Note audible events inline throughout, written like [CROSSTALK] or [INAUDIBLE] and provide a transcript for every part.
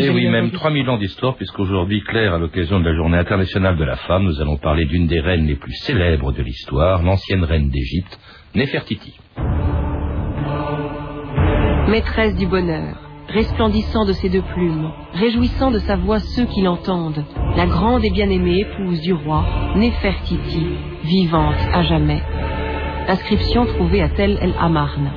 Et oui, même 3000 ans d'histoire, puisqu'aujourd'hui, Claire, à l'occasion de la Journée internationale de la femme, nous allons parler d'une des reines les plus célèbres de l'histoire, l'ancienne reine d'Égypte, Néfertiti. Maîtresse du bonheur, resplendissant de ses deux plumes, réjouissant de sa voix ceux qui l'entendent, la grande et bien-aimée épouse du roi, Néfertiti, vivante à jamais. Inscription trouvée à Tel El Amarna.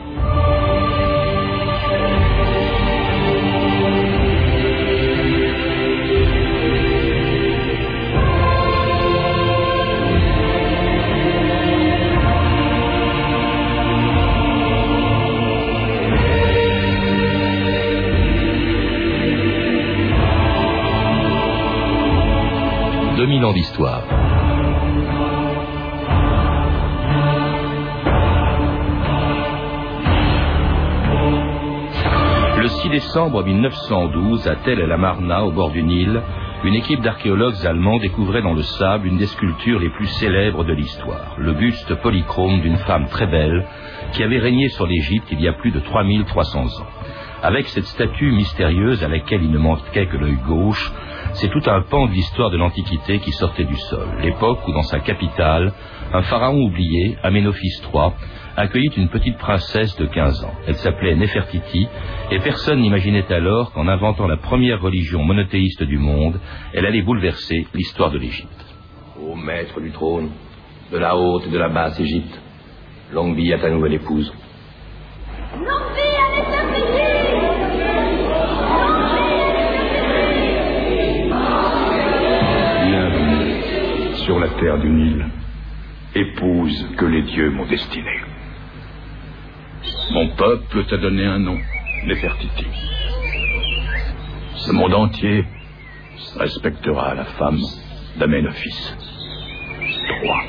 2000 ans d'histoire. Le 6 décembre 1912, à Tel El Amarna, au bord du Nil, une équipe d'archéologues allemands découvrait dans le sable une des sculptures les plus célèbres de l'histoire, le buste polychrome d'une femme très belle qui avait régné sur l'Égypte il y a plus de 3300 ans. Avec cette statue mystérieuse à laquelle il ne manquait que l'œil gauche, c'est tout un pan de l'histoire de l'Antiquité qui sortait du sol. L'époque où, dans sa capitale, un pharaon oublié, Aménophis III, accueillit une petite princesse de 15 ans. Elle s'appelait Néfertiti, et personne n'imaginait alors qu'en inventant la première religion monothéiste du monde, elle allait bouleverser l'histoire de l'Égypte. Ô maître du trône, de la haute et de la basse Égypte, longue vie à ta nouvelle épouse. Longue vie sur la terre du Nil, épouse que les dieux m'ont destinée. Mon peuple t'a donné un nom, Nefertiti. Ce monde entier respectera la femme d'Aménophis. Trois.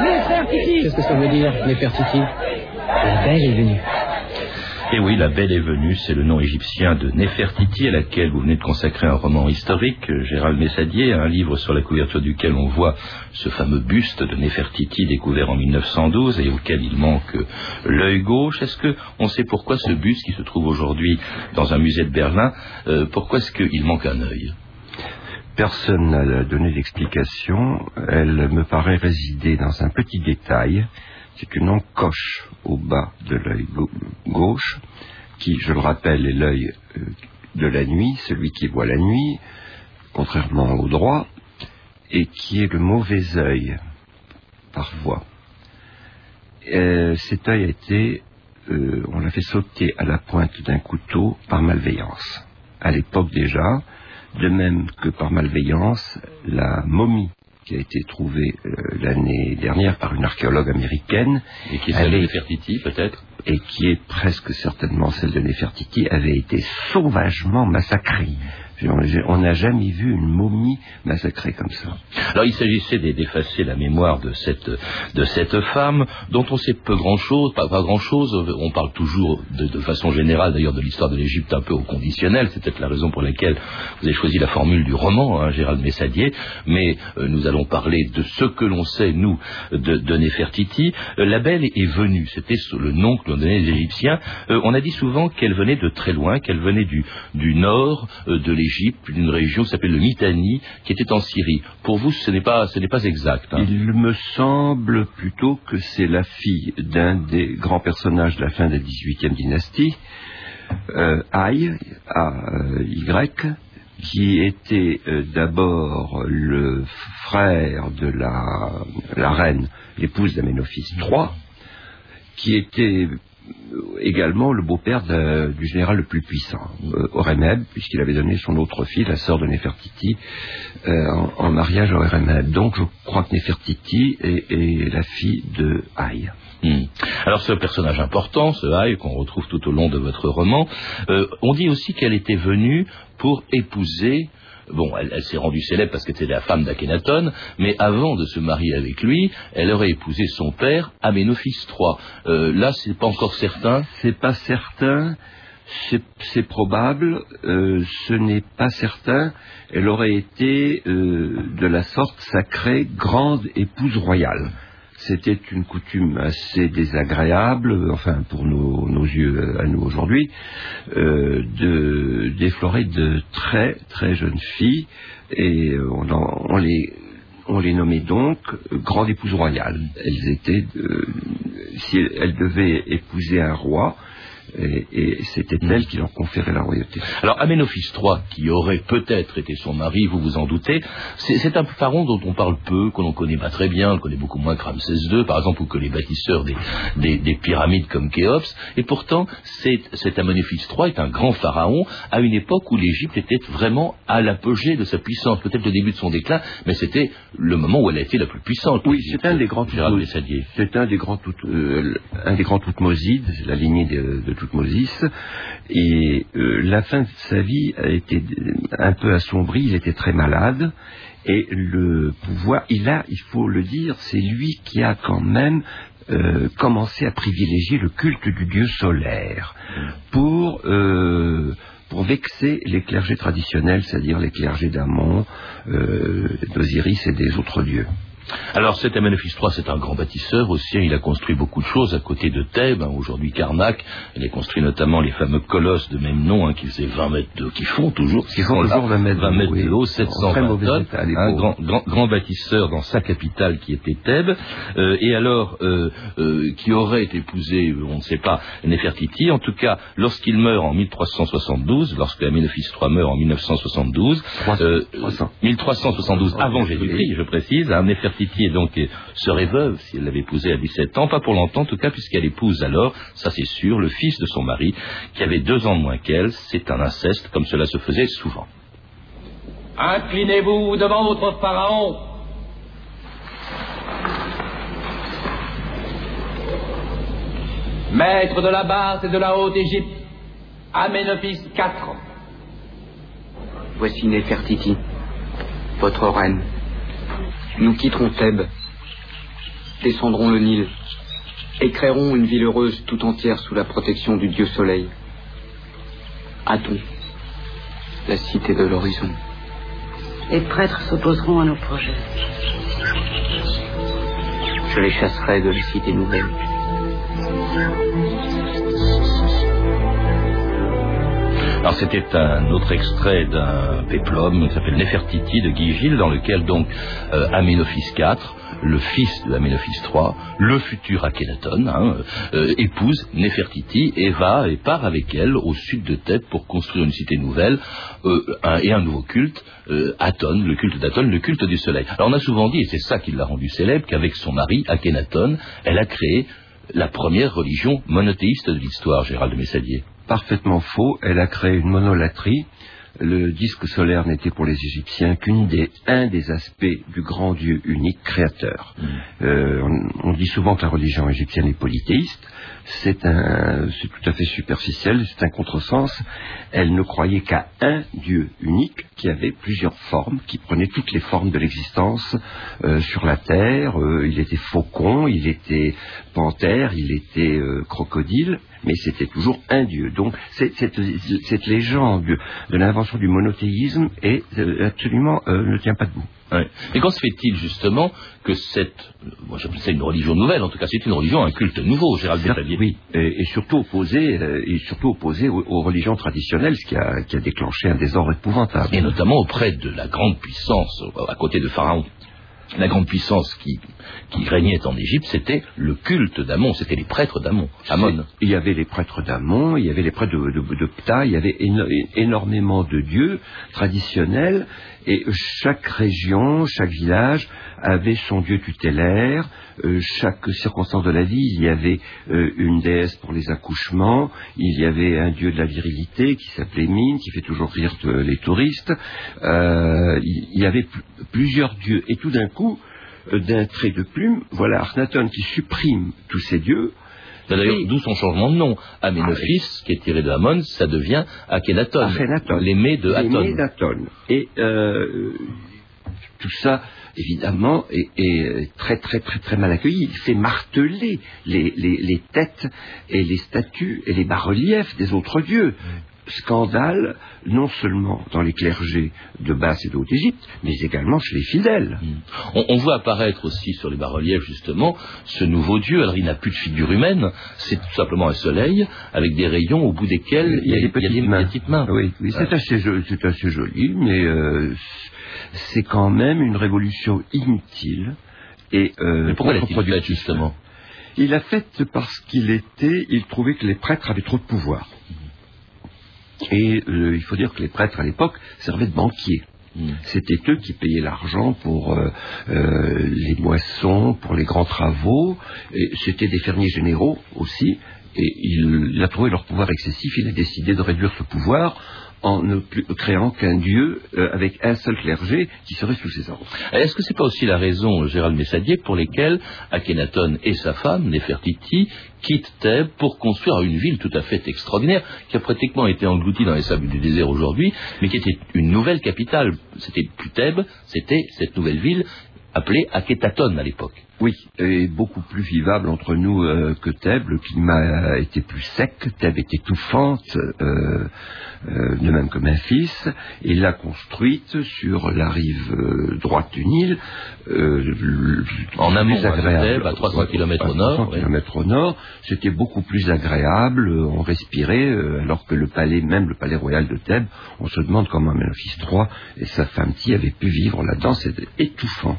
Nefertiti Qu'est-ce que ça veut dire, Nefertiti? La belle est venue. Et oui, La Belle est venue, c'est le nom égyptien de Néfertiti, à laquelle vous venez de consacrer un roman historique, euh, Gérald Messadier, un livre sur la couverture duquel on voit ce fameux buste de Néfertiti découvert en 1912 et auquel il manque l'œil gauche. Est-ce que on sait pourquoi ce buste qui se trouve aujourd'hui dans un musée de Berlin, euh, pourquoi est-ce qu'il manque un œil? Personne n'a donné d'explication. Elle me paraît résider dans un petit détail c'est une encoche au bas de l'œil gauche, qui, je le rappelle, est l'œil euh, de la nuit, celui qui voit la nuit, contrairement au droit, et qui est le mauvais œil par voie. Euh, cet œil a été, euh, on l'a fait sauter à la pointe d'un couteau par malveillance. À l'époque déjà, de même que par malveillance, la momie qui a été trouvée euh, l'année dernière par une archéologue américaine. Et qui est celle de Nefertiti, peut-être? Et qui est presque certainement celle de Nefertiti, avait été sauvagement massacrée. On n'a jamais vu une momie massacrée comme ça. Alors il s'agissait d'effacer la mémoire de cette, de cette femme dont on sait peu grand-chose, pas, pas grand-chose. On parle toujours de, façon générale d'ailleurs de l'histoire de l'Égypte un peu au conditionnel. C'est peut-être la raison pour laquelle vous avez choisi la formule du roman, hein, Gérald Messadier. Mais euh, nous allons parler de ce que l'on sait, nous, de, de Néfertiti. Euh, la Belle est venue, c'était le nom que l'on donnait les Égyptiens. Euh, on a dit souvent qu'elle venait de très loin, qu'elle venait du, du nord de l'Égypte d'une région qui s'appelle le Mitanni, qui était en Syrie. Pour vous, ce n'est pas, exact. Hein. Il me semble plutôt que c'est la fille d'un des grands personnages de la fin de la 18e dynastie, euh, Aïe, A-Y, qui était euh, d'abord le frère de la, la reine, l'épouse d'Aménophis III, qui était également le beau-père du général le plus puissant, euh, puisqu'il avait donné son autre fille, la sœur de Nefertiti, euh, en, mariage à Oremeb. Donc je crois que Nefertiti est, la fille de Haï. Hmm. Alors ce personnage important, ce Haï, qu'on retrouve tout au long de votre roman, euh, on dit aussi qu'elle était venue pour épouser bon, elle, s'est rendue célèbre parce qu'elle était la femme d'Akhenaton, mais avant de se marier avec lui, elle aurait épousé son père, Aménophis III. Euh, là, c'est pas encore certain. C'est pas certain. C'est probable, euh, ce n'est pas certain. Elle aurait été euh, de la sorte sacrée grande épouse royale. C'était une coutume assez désagréable, enfin pour nos, yeux à nous aujourd'hui, euh, de déflorer de très très jeunes filles et on, les on les nommait donc grandes épouses royales. Elles étaient, si elles devaient épouser un roi, et, c'était mm. elle qui leur conférait la royauté. Alors Aménophis III, qui aurait peut-être été son mari, vous vous en doutez, c'est un pharaon dont on parle peu, que l'on connaît pas très bien, on le connaît beaucoup moins que Ramsès II, par exemple, ou que les bâtisseurs des, pyramides comme Khéops, et pourtant cet Aménophis III est un grand pharaon à une époque où l'Égypte était vraiment à l'apogée de sa puissance, peut-être le début de son déclin, mais c'était le moment où elle a été la plus puissante. Oui, c'est un des grands C'est un des grands euh, un des grands Toutmosides, la lignée de, de Et euh, la fin de sa vie a été un peu assombrie, il était très malade, et le pouvoir, il a, il faut le dire, c'est lui qui a quand même euh, commencé à privilégier le culte du dieu solaire pour euh, pour vexer les clergés traditionnels, c'est-à-dire les clergés d'Amon, d'Osiris et des autres dieux. Alors cet Amenophis III, c'est un grand bâtisseur aussi. Il a construit beaucoup de choses à côté de Thèbes, hein, aujourd'hui Karnak. Il a construit notamment les fameux colosses de même nom hein, qui faisaient 20 mètres de, qui font toujours, qui font toujours 20 mètres, de haut, 720 tonnes. Un grand, grand, grand, bâtisseur dans sa capitale qui était Thèbes. Euh, et alors, euh, euh, qui aurait épousé, on ne sait pas, Nefertiti. En tout cas, lorsqu'il meurt en 1372, lorsque Amenophis III meurt en 1972, 1372 avant Jésus-Christ, je précise, hein, Nefertiti Titi donc serait veuve si elle l'avait épousé à 17 ans, pas pour longtemps en tout cas puisqu'elle épouse alors, ça c'est sûr, le fils de son mari qui avait deux ans de moins qu'elle, c'est un inceste comme cela se faisait souvent. Inclinez-vous devant votre pharaon. Maître de la basse et de la haute Égypte, Aménophis IV. Voici Néfertiti, votre reine. Nous quitterons Thèbes, descendrons le Nil, et créerons une ville heureuse tout entière sous la protection du Dieu Soleil. Aton, la cité de l'horizon. Les prêtres s'opposeront à nos projets. Je les chasserai de la cité nouvelle. Alors c'était un autre extrait d'un péplum qui s'appelle Nefertiti de Guy Gilles, dans lequel donc euh, Aménophis IV, le fils de Aménophis III, le futur Akhenaton, hein, euh, épouse Nefertiti et va et part avec elle au sud de Thèbes pour construire une cité nouvelle euh, et un nouveau culte, Aton, le culte d'Aton, le culte du soleil. Alors on a souvent dit, et c'est ça qui l'a rendu célèbre, qu'avec son mari Akhenaton, elle a créé la première religion monothéiste de l'histoire, Gérald de parfaitement faux. Elle a créé une monolatrie. Le disque solaire n'était pour les Égyptiens qu'un des, des aspects du grand Dieu unique créateur. Mm. Euh, on, dit souvent que la religion égyptienne est polythéiste. C'est un, c'est tout à fait superficiel, c'est un contresens. Elle ne croyait qu'à un Dieu unique qui avait plusieurs formes, qui prenait toutes les formes de l'existence euh, sur la terre. Euh, il était faucon, il était panthère, il était crocodile mais c'était toujours un Dieu. Donc cette, légende de l'invention du monothéisme est euh, absolument euh, ne tient pas debout. Ouais. Mais quand se fait-il justement que cette, moi j'appelle ça une religion nouvelle, en tout cas c'est une religion, un culte nouveau, Gérald Détaillé Oui, et, surtout opposé, euh, et surtout opposé aux, religions traditionnelles, ce qui a, qui a déclenché un désordre épouvantable. Et notamment auprès de la grande puissance, à côté de Pharaon la grande puissance qui, qui régnait en Égypte, c'était le culte d'Amon, c'était les prêtres d'Amon, Amon. Il y avait les prêtres d'Amon, il y avait les prêtres de, de, Ptah, il y avait énormément de dieux traditionnels, et chaque région, chaque village avait son dieu tutélaire. Euh, chaque circonstance de la vie, il y avait euh, une déesse pour les accouchements, il y avait un dieu de la virilité qui s'appelait Mine, qui fait toujours rire les touristes. Euh, il y avait plusieurs dieux. Et tout d'un coup, d'un trait de plume, voilà Arnaton qui supprime tous ces dieux. D'ailleurs, d'où son changement de nom. Aménophis, ah qui est tiré de Amon, ça devient Akhenaton, l'aimé de Aton. Et tout ça, évidemment, est, très très très très mal accueilli. Il fait marteler les, têtes et les statues et les bas-reliefs des autres dieux. Scandale, non seulement dans les clergés de Basse et de Haute-Égypte, mais également chez les fidèles. Mm. On, on, voit apparaître aussi sur les bas-reliefs, justement, ce nouveau dieu. Alors, il n'a plus de figure humaine, c'est tout simplement un soleil avec des rayons au bout desquels il y a, des petites, il y a mains. petites mains. Oui, oui c'est assez, assez, joli, mais euh, c'est quand même une révolution inutile. Et, euh, mais pourquoi l'a-t-il fait, justement? Il l'a fait parce qu'il était, il trouvait que les prêtres avaient trop de pouvoir. Et euh, il faut dire que les prêtres à l'époque servaient de banquiers. Mm. C'était eux qui payaient l'argent pour euh, euh, les moissons, pour les grands travaux. Et c'était des fermiers généraux aussi. Et il a trouvé leur pouvoir excessif. Il a décidé de réduire ce pouvoir en ne créant qu'un dieu euh, avec un seul clergé qui serait sous ses ordres. Est-ce que c'est pas aussi la raison, Gérald Messadier, pour lesquelles Akhenaton et sa femme, Nefertiti, quittent Thèbes pour construire une ville tout à fait extraordinaire, qui a pratiquement été engloutie dans les sables du désert aujourd'hui, mais qui était une nouvelle capitale. C'était plus Thèbes, c'était cette nouvelle ville appelée Akhenaton à l'époque. Oui, et beaucoup plus vivable entre nous euh, que Thèbes. Le climat était plus sec, Thèbes était étouffante, euh, euh, de même que Memphis. Et l'a construite sur la rive euh, droite du Nil, euh, en amont plus agréable, à 300 km au nord. 300 km au nord, c'était beaucoup plus agréable. On respirait, alors que le palais, même le palais royal de Thèbes, on se demande comment Memphis III et sa femme Thi avaient pu vivre là-dedans. C'était étouffant.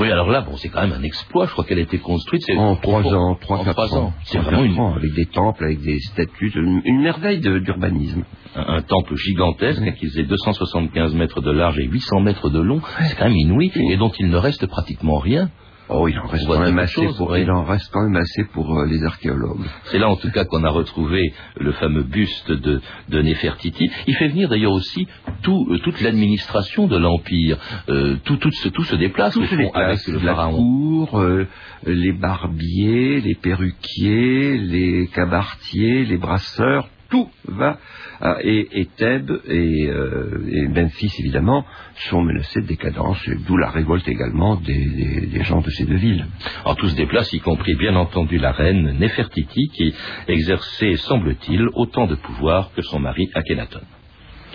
Oui, alors là, bon, c'est quand même un exploit. Je crois qu'elle a été construite. En trois ans, trois, quatre ans. C'est vraiment une... avec des temples, avec des statues, une, merveille d'urbanisme. Un, un, temple gigantesque qui faisait 275 mètres de large et 800 mètres de long. C'est quand même inouï et dont il ne reste pratiquement rien. Oh, il en reste, quand même, assez pour, il en reste quand même assez pour euh, les archéologues. C'est là en tout cas qu'on a retrouvé le fameux buste de, de Néfertiti. Il fait venir d'ailleurs aussi tout, euh, toute l'administration de l'Empire. Euh, tout, tout, tout, se déplace tout se déplace, avec le pharaon. La cour, euh, les barbiers, les perruquiers, les cabaretiers, les brasseurs, tout va ah, et, et, Thèbes et, euh, et, Memphis évidemment sont menacés de décadence, d'où la révolte également des, des, des, gens de ces deux villes. Alors tout se déplace, y compris bien entendu la reine Néfertiti qui exerçait, semble-t-il, autant de pouvoir que son mari Akhenaton.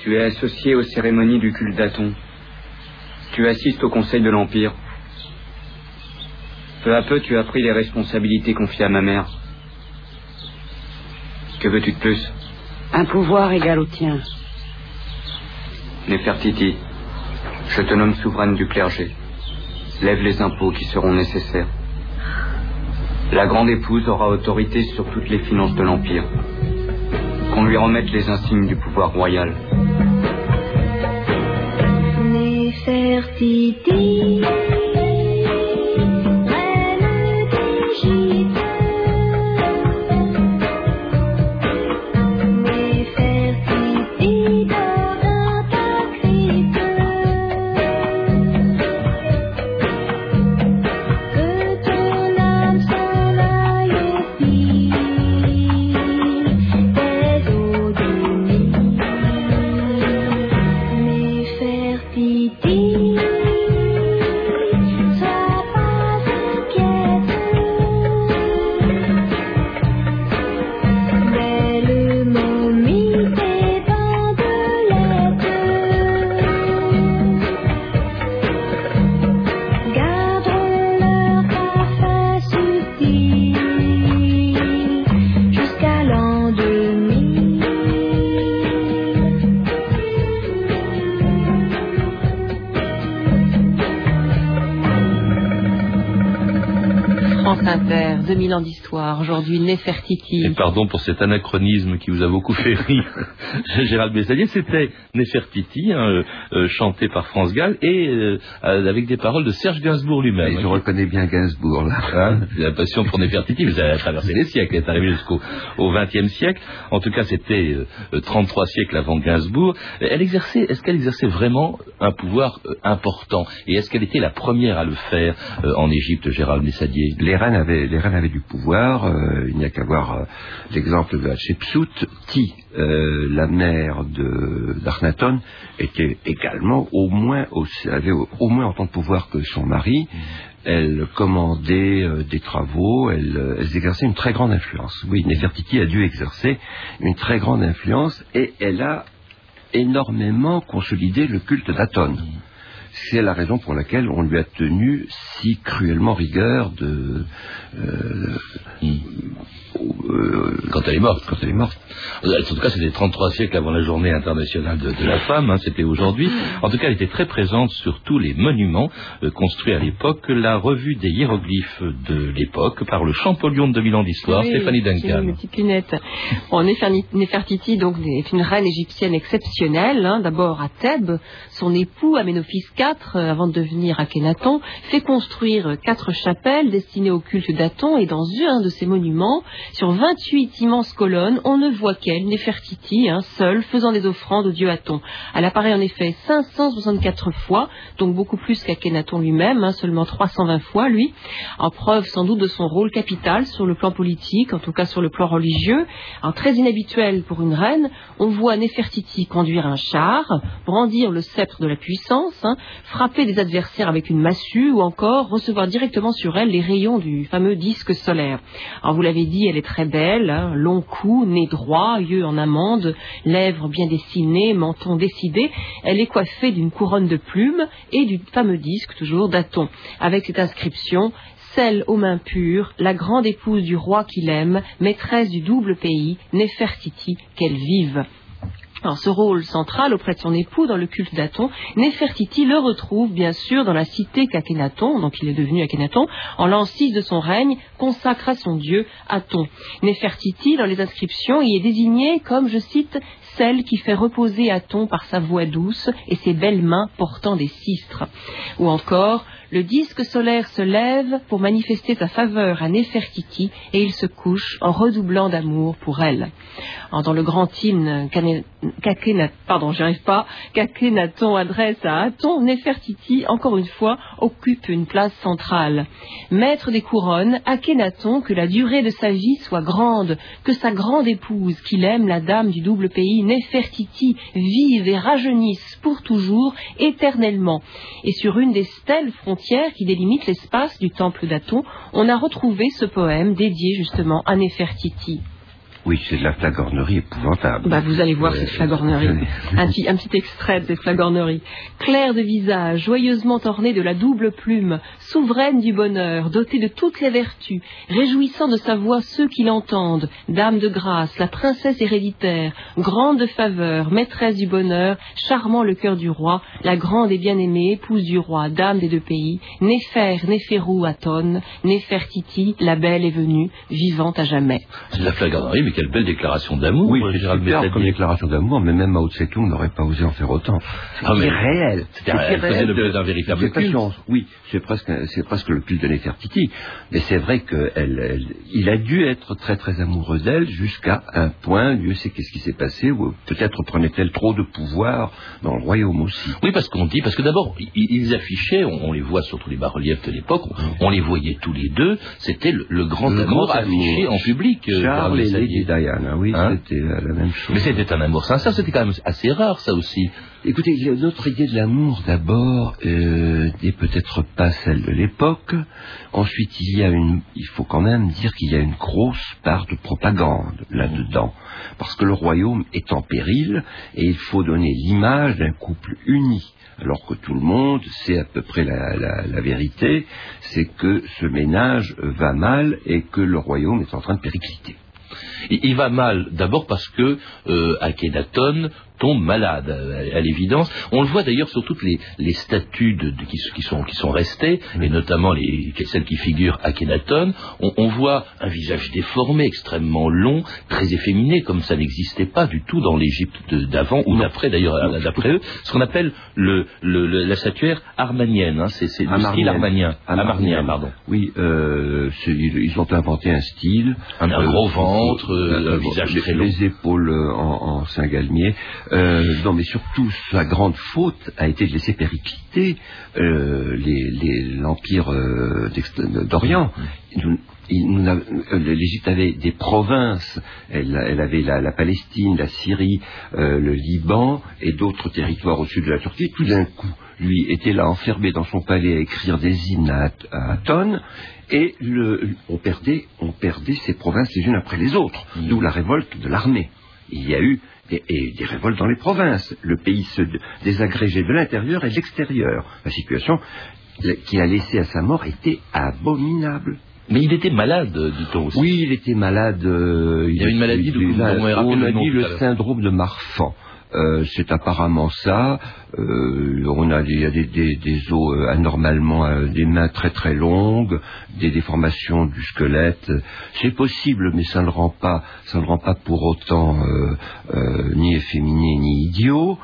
Tu es associé aux cérémonies du culte d'Aton. Tu assistes au conseil de l'Empire. Peu à peu, tu as pris les responsabilités confiées à ma mère. Que veux-tu de plus? Un pouvoir égal au tien. Néfertiti, je te nomme souveraine du clergé. Lève les impôts qui seront nécessaires. La grande épouse aura autorité sur toutes les finances de l'Empire. Qu'on lui remette les insignes du pouvoir royal. Néfertiti. D'histoire. Aujourd'hui, Néfertiti. Et pardon pour cet anachronisme qui vous a beaucoup fait rire, [LAUGHS] Gérald Messalier. C'était Néfertiti, hein, euh, euh, chanté par France Gall, et euh, avec des paroles de Serge Gainsbourg lui-même. je reconnais bien Gainsbourg, là. Hein, la passion pour Néfertiti, vous avez traversé les siècles, est arrivé jusqu'au XXe siècle. En tout cas, c'était 33 siècles avant Gainsbourg. Elle exerçait, est-ce qu'elle exerçait vraiment un pouvoir important? Et est-ce qu'elle était la première à le faire en Égypte, Gérald Messadier Les reines avaient, les reines avaient du pouvoir. Euh, il n'y a qu'à voir euh, l'exemple de Hatshepsut. Ti, euh, la mère d'Arnaton, était également au moins, avait au, moins autant de pouvoir que son mari. elles commandaient euh, des travaux, elles, euh, elles, exerçaient une très grande influence. Oui, Nefertiti a dû exercer une très grande influence et elle a énormément consolidé le culte d'Aton. C'est la raison pour laquelle on lui a tenu si cruellement rigueur de, euh, euh, quand elle est morte. Quand elle est morte. En tout cas, c'était 33 siècles avant la journée internationale de, de la femme, hein, c'était aujourd'hui. En tout cas, elle était très présente sur tous les monuments euh, construits à l'époque. La revue des hiéroglyphes de l'époque par le Champollion de 2000 ans d'histoire, Oui, Stéphanie Duncan. Une petite lunette. Bon, Néferni- Néfertiti donc, est une reine égyptienne exceptionnelle. hein. D'abord à Thèbes, son époux Aménophis IV, euh, avant de devenir Akhenaton, fait construire euh, quatre chapelles destinées au culte d'Aton et dans un de ces monuments, sur 28 immenses colonnes, on ne voit qu'elle, Néfertiti, hein, seule, faisant des offrandes au dieu Aton. Elle apparaît en effet 564 fois, donc beaucoup plus qu'Akhenaton lui-même, hein, seulement 320 fois lui, en preuve sans doute de son rôle capital sur le plan politique, en tout cas sur le plan religieux. Alors, très inhabituel pour une reine, on voit Néfertiti conduire un char, brandir le sceptre de la puissance, hein, frapper des adversaires avec une massue ou encore recevoir directement sur elle les rayons du fameux disque solaire. Alors vous l'avez dit, elle est très belle, hein, long cou, nez droit, yeux en amande, lèvres bien dessinées, menton décidé. Elle est coiffée d'une couronne de plumes et du fameux disque toujours d'Aton, avec cette inscription celle aux mains pures, la grande épouse du roi qu'il aime, maîtresse du double pays, Néfertiti, qu'elle vive. Alors, ce rôle central auprès de son époux dans le culte d'Aton, Néfertiti le retrouve bien sûr dans la cité qu'Akhenaton, donc il est devenu Akhenaton, en l'an 6 de son règne, consacre à son dieu Aton. Néfertiti, dans les inscriptions, y est désignée comme, je cite, celle qui fait reposer Aton par sa voix douce et ses belles mains portant des cistres. Ou encore, le disque solaire se lève pour manifester sa faveur à Néfertiti et il se couche en redoublant d'amour pour elle. Dans le grand hymne qu'Akhenaton adresse à Aton, Néfertiti, encore une fois, occupe une place centrale. Maître des couronnes, Akhenaton, que la durée de sa vie soit grande, que sa grande épouse, qu'il aime, la dame du double pays, Néfertiti, vive et rajeunisse pour toujours, éternellement. Et sur une des stèles frontières qui délimitent l'espace du temple d'Aton, on a retrouvé ce poème dédié justement à Néfertiti. Oui, c'est de la flagornerie épouvantable. Bah, vous allez voir Euh, cette flagornerie. Un petit, un petit extrait de cette flagornerie. Claire de visage, joyeusement ornée de la double plume, souveraine du bonheur, dotée de toutes les vertus, réjouissant de sa voix ceux qui l'entendent, dame de grâce, la princesse héréditaire, grande de faveur, maîtresse du bonheur, charmant le cœur du roi, la grande et bien-aimée épouse du roi, dame des deux pays, Néfer, Néferou, Aton, Néfertiti, la belle est venue, vivante à jamais. C'est de la flagornerie, mais quelle belle déclaration d'amour, Oui, euh, c'est comme déclaration d'amour, mais même Mao Tse-tung n'aurait pas osé en faire autant. Ah, C'est l'objet d'un véritable C'est culte. Oui, c'est presque, c'est presque le culte de Néfertiti. Mais c'est vrai qu'il a dû être très très amoureux d'elle jusqu'à un point, Dieu sait qu'est-ce qui s'est passé, où peut-être prenait-elle trop de pouvoir dans le royaume aussi. Oui, parce qu'on dit, parce que d'abord, ils affichaient, on, les voit sur tous les bas-reliefs de l'époque, on, les voyait tous les deux, c'était le, le grand Le amour grand affiché amour. en public. euh, Charles Gérald et. Diana, oui, Hein c'était euh, la même chose. Mais c'était un amour sincère, c'était quand même assez rare, ça aussi. Écoutez, notre idée de l'amour d'abord euh, n'est peut-être pas celle de l'époque. Ensuite, il y a une, il faut quand même dire qu'il y a une grosse part de propagande là-dedans, parce que le royaume est en péril et il faut donner l'image d'un couple uni. Alors que tout le monde sait à peu près la, la- la vérité, c'est que ce ménage va mal et que le royaume est en train de péricliter. Il, va mal, d'abord parce que euh, Akhenaton tombe malade, à, à l'évidence. On le voit d'ailleurs sur toutes les, les statues de, de- qui, qui sont, qui sont restées, et notamment les, celles qui figurent Akhenaton. On, on voit un visage déformé, extrêmement long, très efféminé, comme ça n'existait pas du tout dans l'Égypte d'avant ou d'après, d'ailleurs, euh, d'après eux. Ce qu'on appelle le, le- le- la statuaire armanienne, hein, c'est le style armanien. Amarnien, pardon. Oui, euh, ils, ils ont inventé un style. Un, un Euh, gros ventre, euh, un bon, visage les, très long. les épaules euh, en, en Saint-Galmier. Euh, non, mais surtout, sa grande faute a été de laisser péricliter euh, les- l'Empire euh, d'Orient. Mm. L'Égypte avait des provinces. Elle, avait la, Palestine, la Syrie, le Liban et d'autres territoires au sud de la Turquie. Tout d'un coup, lui était là enfermé dans son palais à écrire des hymnes à, à tonnes et on, perdait, on perdait ces provinces les unes après les autres, mmh. d'où la révolte de l'armée. Il y a eu des, des, révoltes dans les provinces. Le pays se désagrégeait de l'intérieur et de l'extérieur. La situation qui a laissé à sa mort était abominable. Mais il était malade, dit-on aussi. Oui, il était malade. Euh, il, y a une maladie de, on, a dit le syndrome de Marfan. Euh, c'est apparemment ça. Euh, on a, il y a des, os euh, anormalement, des mains très très longues, des déformations du squelette. C'est possible, mais ça ne rend pas, ça ne rend pas pour autant ni efféminé ni idiot.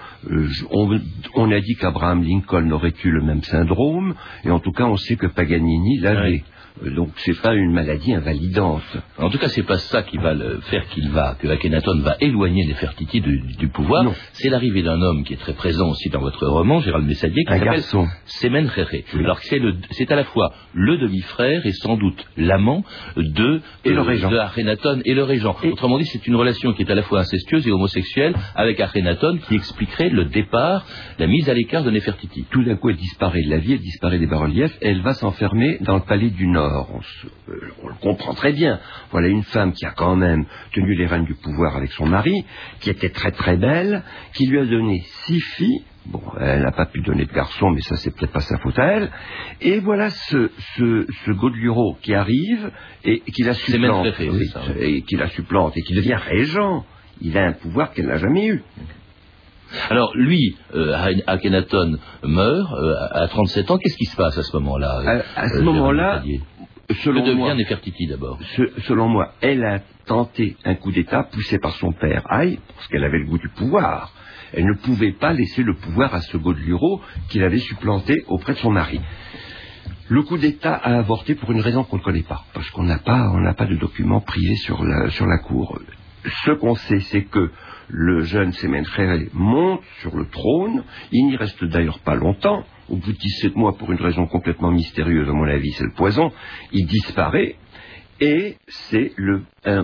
On, a dit qu'Abraham Lincoln aurait eu le même syndrome, et en tout cas, on sait que Paganini l'avait. Donc c'est pas une maladie invalidante. En tout cas, c'est pas ça qui va le faire qu'il va, que Akhenaton va éloigner Nefertiti du, du pouvoir. C'est l'arrivée d'un homme qui est très présent aussi dans votre roman, Gérald Messadier, qui s'appelle Semen. Alors c'est à la fois le demi-frère et sans doute l'amant de, et le de Akhenaton et le régent. Autrement dit, c'est une relation qui est à la fois incestueuse et homosexuelle avec Akhenaton qui expliquerait le départ, la mise à l'écart de Nefertiti. Tout d'un coup, elle disparaît de la vie, elle disparaît des bas-reliefs, et elle va s'enfermer dans le palais du Nord. Euh, on, le comprend très bien. Voilà une femme qui a quand même tenu les rênes du pouvoir avec son mari, qui était très très belle, qui lui a donné six filles. Bon, elle n'a pas pu donner de garçon, mais ça c'est peut-être pas sa faute à elle. Et voilà ce, ce, qui arrive et qui la supplante, et qui la supplante et qui devient régent. Il a un pouvoir qu'elle n'a jamais eu. Alors lui, euh, Akhenaton meurt euh, à 37 ans. Qu'est-ce qui se passe à ce moment-là À, ce moment-là, selon que devient moi, Nefertiti d'abord Selon moi, elle a tenté un coup d'État poussé par son père Aïe, parce qu'elle avait le goût du pouvoir. Elle ne pouvait pas laisser le pouvoir à ce Godluro qu'il avait supplanté auprès de son mari. Le coup d'État a avorté pour une raison qu'on ne connaît pas, parce qu'on n'a pas, on n'a pas de documents privés sur la, sur la cour. Ce qu'on sait, c'est que le jeune Semencheret monte sur le trône. Il n'y reste d'ailleurs pas longtemps. Au bout de 17 mois, pour une raison complètement mystérieuse, à mon avis, c'est le poison. Il disparaît. Et c'est le,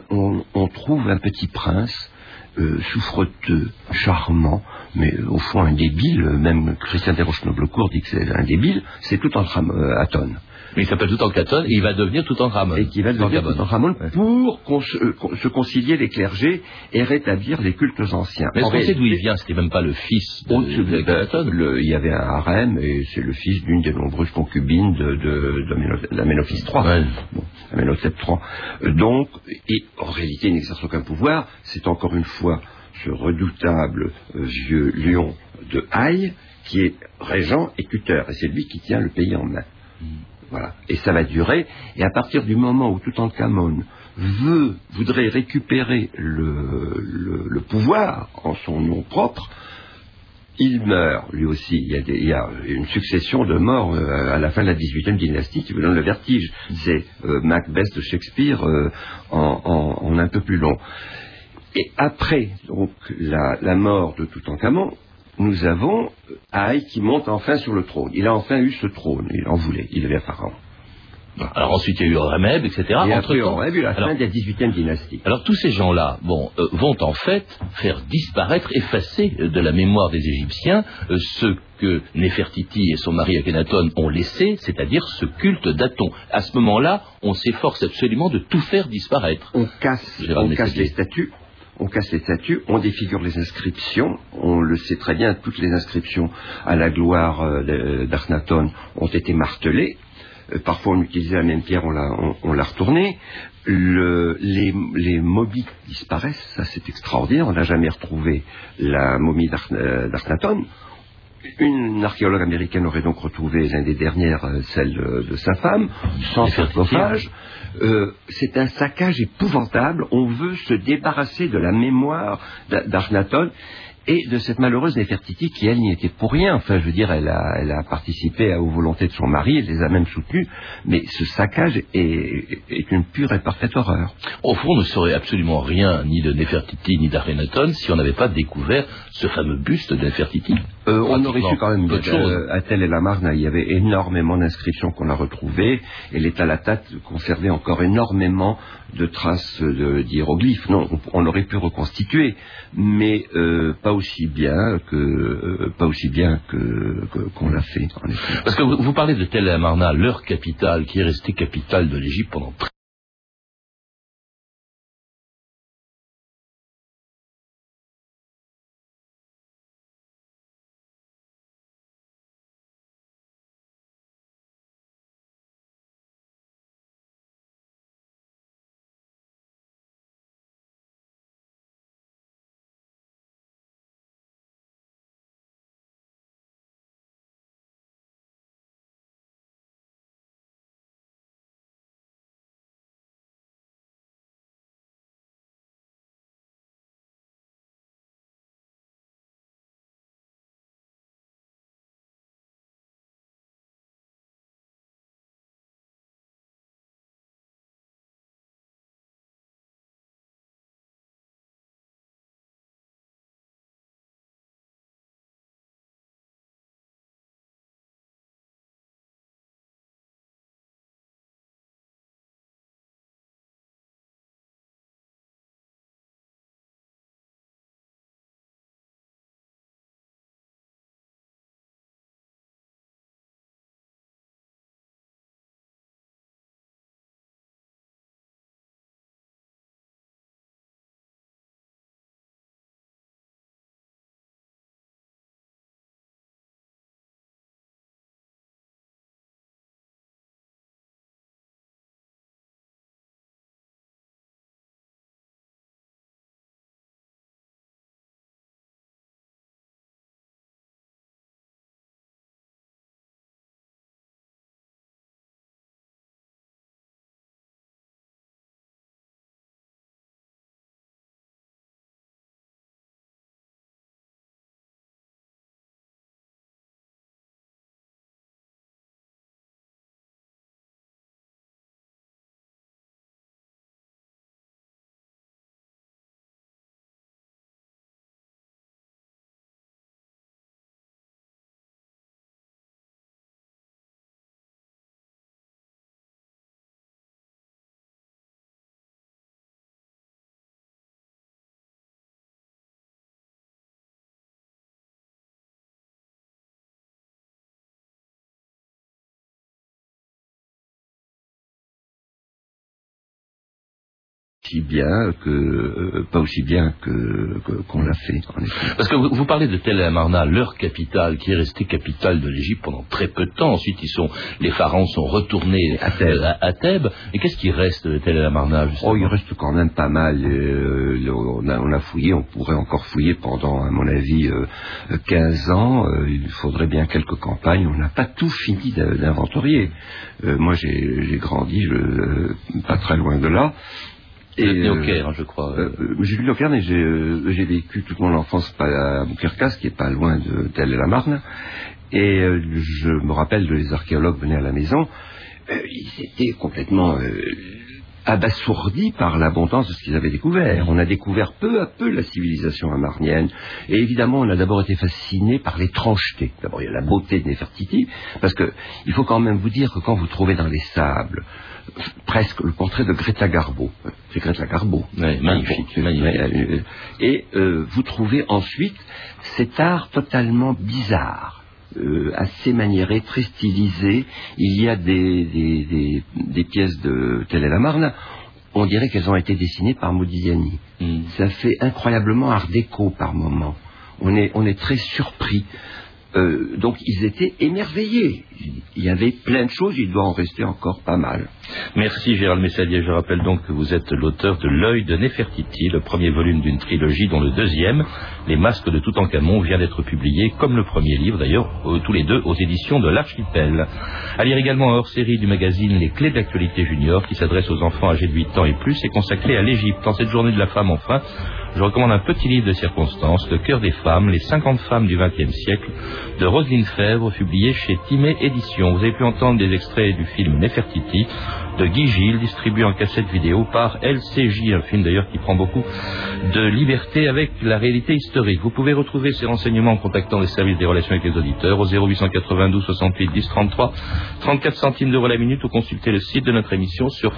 on, trouve un petit prince euh, souffreteux, charmant, mais au fond un débile, même Christian Desroches-Noblecourt dit que c'est un débile, c'est tout en euh, à tonne. Mais il s'appelle tout en Caton et il va devenir tout en Ramon. Et qui va devenir tout en Ramon pour euh, se concilier les clergés et rétablir les cultes anciens. Mais est-ce qu'on sait d'où il vient C'était même pas le fils de, de, Il y avait un harem et c'est le fils d'une des nombreuses concubines d'Aménophis III. Ouais. Bon, III. Donc, et en réalité, il n'exerce aucun pouvoir. C'est encore une fois ce redoutable euh, vieux lion de Haï qui est régent et tuteur. Et c'est lui qui tient le pays en main. Hmm. Voilà. Et ça va durer. Et à partir du moment où Toutankhamon veut, voudrait récupérer le, pouvoir en son nom propre, il meurt, lui aussi. Il y, a une succession de morts euh, à la fin de la 18e dynastie qui vous donne le vertige. C'est euh, Macbeth de Shakespeare euh, en, un peu plus long. Et après donc la, la mort de Toutankhamon, nous avons Haï qui monte enfin sur le trône. Il a enfin eu ce trône, il en voulait, il avait pharaon. Alors ensuite il y a eu Horemheb, etc. Et après Horemheb, la fin de la 18e dynastie. Alors tous ces gens-là bon, euh, vont en fait faire disparaître, effacer de la mémoire des Égyptiens euh, ce que Nefertiti et son mari Akhenaton ont laissé, c'est-à-dire ce culte d'Aton. À ce moment-là, on s'efforce absolument de tout faire disparaître. On casse, on casse les statues, on casse les statues, on défigure les inscriptions, on le sait très bien, toutes les inscriptions à la gloire euh, d'Arnaton ont été martelées, euh, parfois on utilisait la même pierre, on l'a, retournée, les, les, momies disparaissent, ça c'est extraordinaire, on n'a jamais retrouvé la momie euh, d'Arnaton, une archéologue américaine aurait donc retrouvé l'un des dernières, celle de, sa femme, sans sarcophage. Euh, c'est un saccage épouvantable. On veut se débarrasser de la mémoire d'Arnaton. Et de cette malheureuse Néfertiti qui, elle, n'y était pour rien. Enfin, je veux dire, elle a, elle a participé aux volontés de son mari, elle les a même soutenues, mais ce saccage est, est une pure et parfaite horreur. Au fond, on ne saurait absolument rien ni de Néfertiti ni d'Akhenaton si on n'avait pas découvert ce fameux buste de Néfertiti. Euh, on aurait su quand même de choses. euh, à Tel et la Marne, il y avait énormément d'inscriptions qu'on a retrouvées, et les Talatat conservaient encore énormément de traces d'hiéroglyphes. Non, on, on aurait pu reconstituer, mais euh, pas aussi bien que euh, pas aussi bien que qu'on l'a fait. Parce que vous, vous parlez de Tel Amarna, leur capitale, qui est restée capitale de l'Égypte pendant très aussi bien que euh, pas aussi bien que qu'on l'a fait. En effet. Parce que vous, vous parlez de Tel Amarna, leur capitale, qui est restée capitale de l'Égypte pendant très peu de temps. Ensuite, ils sont, les pharaons sont retournés À Thèbes. à, à Thèbes. Et qu'est-ce qui reste de Tel Amarna Oh, il reste quand même pas mal. euh, on, a, on a fouillé, on pourrait encore fouiller pendant, à mon avis, euh, 15 ans. Euh, il faudrait bien quelques campagnes. On n'a pas tout fini d'in- d'inventorier. Euh, moi, j'ai grandi je, pas très loin de là. Êtes né au euh, Caire, hein, je crois. euh, euh, j'ai vu le Caire, mais j'ai euh, j'ai vécu toute mon enfance à Boukerkas, qui est pas loin de Tel et la Marne. Et euh, je me rappelle que les archéologues venaient à la maison, euh, ils étaient complètement euh, abasourdis par l'abondance de ce qu'ils avaient découvert. On a découvert peu à peu la civilisation amarnienne. Et évidemment, on a d'abord été fasciné par l'étrangeté. D'abord, il y a la beauté de Néfertiti, parce que il faut quand même vous dire que quand vous trouvez dans les sables euh, presque le portrait de Greta Garbo, euh, c'est Greta Garbo, magnifique, magnifique. ouais, euh, Et euh, vous trouvez ensuite cet art totalement bizarre, euh, assez maniéré, très stylisé. Il y a des, des, des, des pièces de Tel la Marne, on dirait qu'elles ont été dessinées par Modigliani. Hmm. Ça fait incroyablement art déco par moment. On est, on est très surpris. Euh, donc ils étaient émerveillés. Il y avait plein de choses, il doit en rester encore pas mal. Merci Gérald Messalier. Je rappelle donc que vous êtes l'auteur de L'œil de Néfertiti, le premier volume d'une trilogie dont le deuxième, Les masques de Toutankhamon, vient d'être publié, comme le premier livre d'ailleurs, euh, tous les deux aux éditions de l'Archipel. À lire également hors série du magazine Les clés de l'actualité junior qui s'adresse aux enfants âgés de 8 ans et plus et consacré à l'Égypte. En cette journée de la femme, enfin, je recommande un petit livre de circonstances, Le cœur des femmes, les 50 femmes du XXe siècle, de Roselyne Fèvre, publié chez Timé Éditions. Vous avez pu entendre des extraits du film Nefertiti de Guy Gilles, distribué en cassette vidéo par LCJ, un film d'ailleurs qui prend beaucoup de liberté avec la réalité historique. Vous pouvez retrouver ces renseignements en contactant les services des relations avec les auditeurs au 0892 68 10 33, 34 centimes d'euros la minute ou consulter le site de notre émission sur